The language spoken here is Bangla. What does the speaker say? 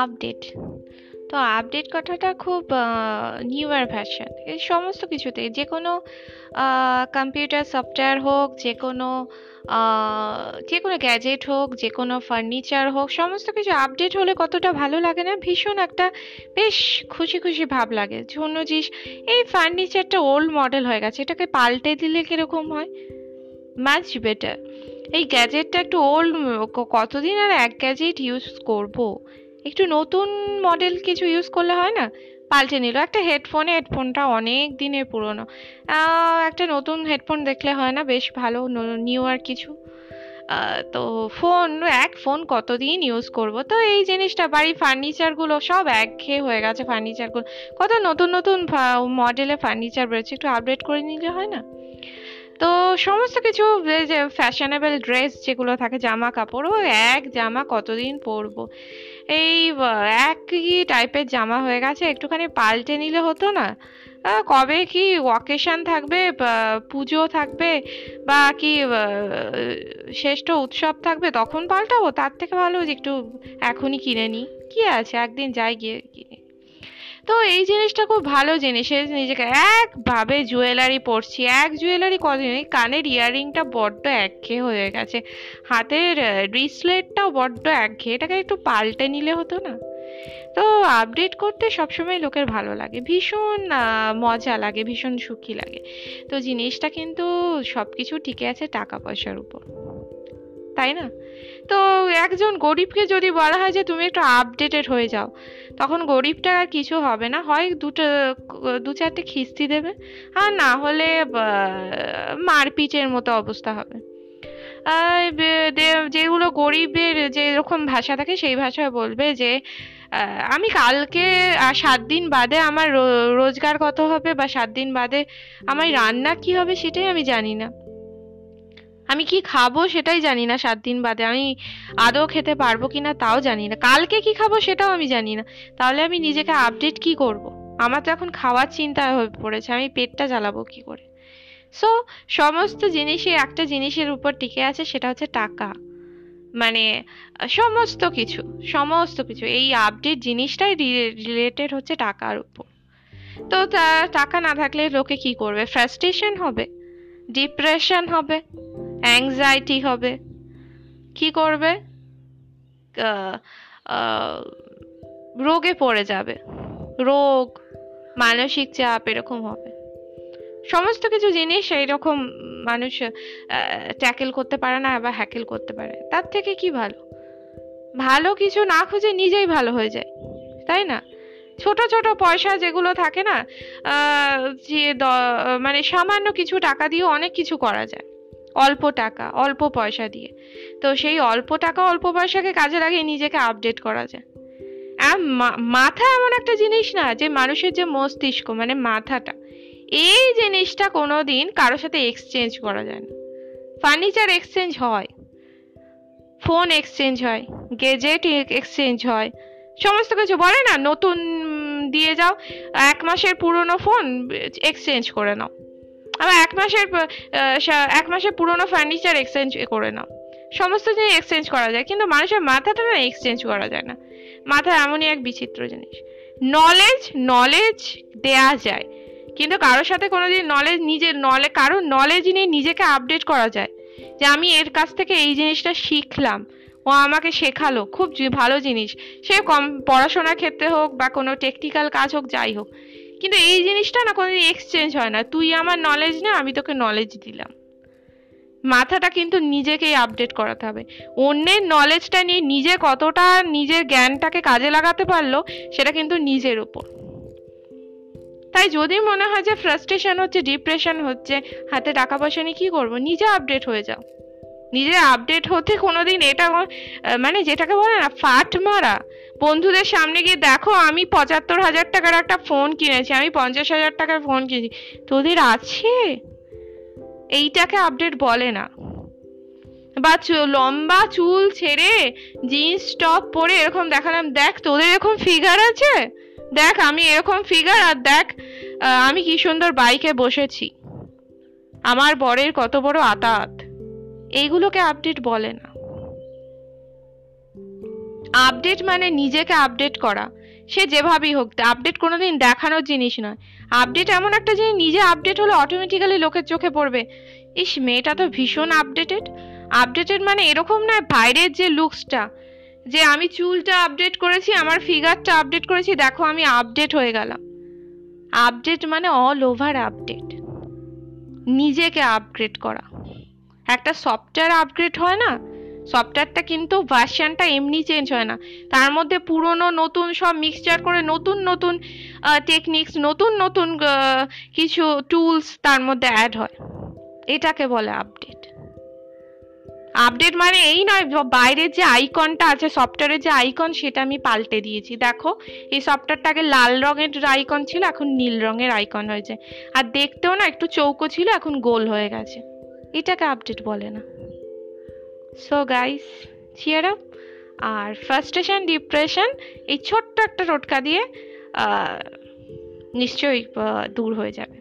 আপডেট তো আপডেট কথাটা খুব নিউয়ার ভার্সন এই সমস্ত কিছুতে যে কোনো কম্পিউটার সফটওয়্যার হোক যে কোনো যে কোনো গ্যাজেট হোক যে কোনো ফার্নিচার হোক, সমস্ত কিছু আপডেট হলে কতটা ভালো লাগে না? ভীষণ একটা বেশ খুশি খুশি ভাব লাগে অন্য জিনিস, এই ফার্নিচারটা ওল্ড মডেল হয়ে গেছে, এটাকে পাল্টে দিলে কীরকম হয়? মাচ বেটার এই গ্যাজেটটা একটু ওল্ড কতদিন আর এক গ্যাজেট ইউজ করব। একটু নতুন মডেল কিছু ইউজ করলে হয় না? পাল্টে নিল। একটা হেডফোনে হেডফোনটা অনেক দিনের পুরনো। একটা নতুন হেডফোন দেখলে হয় না? বেশ ভালো নিউ আর কিছু। তো ফোন এক ফোন কতদিন ইউজ করব? তো এই জিনিসটা, বাড়ির ফার্নিচারগুলো সব একঘেয়ে হয়ে গেছে ফার্নিচারগুলো কত নতুন নতুন মডেলের ফার্নিচার বেরোচ্ছে। একটু আপডেট করে নিলে হয় না? তো সমস্ত কিছু যে ফ্যাশনেবল ড্রেস যেগুলো থাকে জামা কাপড় ও এক জামা কতদিন পরবো? এই একই টাইপের জামা হয়ে গেছে। একটুখানি পাল্টে নিলে হতো না। কবে কি অকেশন থাকবে পুজো থাকবে, বা, কি শ্রেষ্ঠ উৎসব থাকবে, তখন পাল্টাবো? তার থেকে ভালো যে একটু এখনই কিনে নিই। কি আছে? একদিন যাই গিয়ে তো এই জিনিসটা খুব ভালো জিনিস। নিজেকে একভাবে জুয়েলারি পরছি, এক জুয়েলারি কদিন কানের ইয়াররিংটা বড্ড একঘেয়ে হয়ে গেছে। হাতের রিসলেটটাও বড্ড একঘেয়ে, এটাকে একটু পাল্টে নিলে হতো না। তো আপডেট করতে সবসময় লোকের ভালো লাগে, ভীষণ মজা লাগে, ভীষণ সুখী লাগে। তো জিনিসটা কিন্তু সব কিছু টিকে আছে টাকা পয়সার উপর। তাই না? তো একজন গরিবকে যদি বলা হয় যে তুমি একটু আপডেটেড হয়ে যাও, তখন গরিবটা আর কিছু হবে না। হয় দুটো, দু চারটে খিস্তি দেবে, আর না হলে মারপিচের মতো অবস্থা হবে। যেগুলো গরিবের যেরকম ভাষা থাকে, সেই ভাষায় বলবে যে আমি কালকে সাত দিন বাদে আমার রোজগার কত হবে, বা সাত দিন বাদে আমার রান্না কি হবে, সেটাই আমি জানি না। আমি কি খাব সেটাই জানি না সাত দিন বাদে। আমি আদৌ খেতে পারব কি না তাও জানি না। কালকে কি খাব সেটাও আমি জানি না। তাহলে আমি নিজেকে আপডেট কি করব। আমার তো এখন খাওয়ার চিন্তা হয়ে পড়েছে। আমি পেটটা জ্বালাবো কি করে? সো সমস্ত জিনিসই একটা জিনিসের উপর টিকে আছে, সেটা হচ্ছে টাকা। মানে সমস্ত কিছু সমস্ত কিছু। এই আপডেট জিনিসটাই রিলেটেড হচ্ছে টাকার উপর। তো টাকা না থাকলে লোকে কি করবে? ফ্রাস্ট্রেশন হবে? ডিপ্রেশন হবে? অ্যাংজাইটি হবে। কি করবে? রোগে পড়ে যাবে। রোগ, মানসিক চাপ এরকম হবে। সমস্ত কিছু জিনিস এইরকম মানুষ ট্যাকেল করতে পারে না বা হ্যাকেল করতে পারে। তার থেকে কি ভালো? ভালো কিছু না খুঁজে নিজেই ভালো হয়ে যায়, তাই না? ছোট ছোট পয়সা যেগুলো থাকে না যে মানে সামান্য কিছু টাকা দিয়ে অনেক কিছু করা যায়। অল্প টাকা, অল্প পয়সা দিয়ে। তো সেই অল্প টাকা, অল্প পয়সাকে কাজে লাগিয়ে নিজেকে আপডেট করা যায়। মাথা এমন একটা জিনিস না যে মানুষের যে মস্তিষ্ক মানে মাথাটা, এই জিনিসটা কোনো দিন কারোর সাথে এক্সচেঞ্জ করা যায় না। ফার্নিচার এক্সচেঞ্জ হয় ফোন এক্সচেঞ্জ হয় গেজেট এক্সচেঞ্জ হয়, সমস্ত কিছু বলে না, নতুন দিয়ে যাও, এক মাসের পুরনো ফোন এক্সচেঞ্জ করে নাও। আবার এক মাসের এক মাসের পুরনো ফার্নিচার এক্সচেঞ্জ করে নাও। সমস্ত জিনিস এক্সচেঞ্জ করা যায়, কিন্তু মানুষের মাথাটা না এক্সচেঞ্জ করা যায় না। মাথা এমনই এক বিচিত্র জিনিস। নলেজ নলেজ দেয়া যায়, কিন্তু কারোর সাথে কোনো দিন নলেজ নিজের নলে কারোর নলেজ নিয়ে নিজেকে আপডেট করা যায় যে আমি এর কাছ থেকে এই জিনিসটা শিখলাম। ও আমাকে শেখালো, খুব ভালো জিনিস। সে কম পড়াশোনার ক্ষেত্রে হোক বা কোনো টেকনিক্যাল কাজ হোক, যাই হোক। কিন্তু এই জিনিসটা না কোনোদিন এক্সচেঞ্জ হয় না। তুই আমার নলেজ না, আমি তোকে নলেজ দিলাম। মাথাটা কিন্তু নিজেকেই আপডেট করাতে হবে। অন্যের নলেজটা নিয়ে নিজে কতটা নিজের জ্ঞানটাকে কাজে লাগাতে পারল, সেটা কিন্তু নিজের উপর। তাই যদি মনে হয় যে ফ্রাস্ট্রেশন হচ্ছে ডিপ্রেশন হচ্ছে, হাতে টাকা পয়সা নিয়ে কী করব? নিজে আপডেট হয়ে যাও। নিজে আপডেট হতে কোনোদিন এটা মানে যেটাকে বলে না, ফাট মারা। বন্ধুদের সামনে গিয়ে দেখো, আমি পঁচাত্তর হাজার টাকার একটা ফোন কিনেছি, আমি পঞ্চাশ হাজার টাকার ফোন কিনেছি। তোদের আছে? এইটাকে আপডেট বলে না। বা লম্বা চুল ছেড়ে জিন্স টপ পরে এরকম দেখালাম, দেখ তোদের এরকম ফিগার আছে? দেখ আমি এরকম ফিগার আর দেখ আমি কি সুন্দর বাইকে বসেছি। আমার বরের কত বড় আতাত এইগুলোকে আপডেট বলে না। আপডেট মানে নিজেকে আপডেট করা। সে যেভাবেই হোক, আপডেট কোনোদিন দেখানোর জিনিস নয়। আপডেট এমন একটা জিনিস, নিজে আপডেট হলে অটোমেটিক্যালি লোকের চোখে পড়বে। ইস, মেয়েটা তো ভীষণ আপডেটেড আপডেটেড মানে এরকম নয়, বাইরের যে লুকসটা যে আমি চুলটা আপডেট করেছি, আমার ফিগারটা আপডেট করেছি, দেখো আমি আপডেট হয়ে গেলাম। আপডেট মানে অল ওভার আপডেট নিজেকে আপগ্রেড করা। একটা সফটওয়্যার আপগ্রেড হয় না? সফটওয়্যারটা কিন্তু ভার্সানটা এমনি চেঞ্জ হয় না। তার মধ্যে পুরনো, নতুন সব মিক্সচার করে নতুন নতুন টেকনিক্স নতুন নতুন কিছু টুলস তার মধ্যে অ্যাড হয়। এটাকে বলে আপডেট আপডেট মানে এই নয় বাইরের যে আইকনটা আছে সফটওয়্যারের যে আইকন সেটা আমি পাল্টে দিয়েছি। দেখো, এই সফটওয়্যারটাকে লাল রঙের আইকন ছিল, এখন নীল রঙের আইকন হয়েছে। আর দেখতেও না, একটু চৌকো ছিল, এখন গোল হয়ে গেছে। এটাকে আপডেট বলে না। সো গাইস চিয়ার আপ আর ফার্স্টেশন ডিপ্রেশন এই ছোট্ট একটা টোটকা দিয়ে নিশ্চয়ই দূর হয়ে যাবে।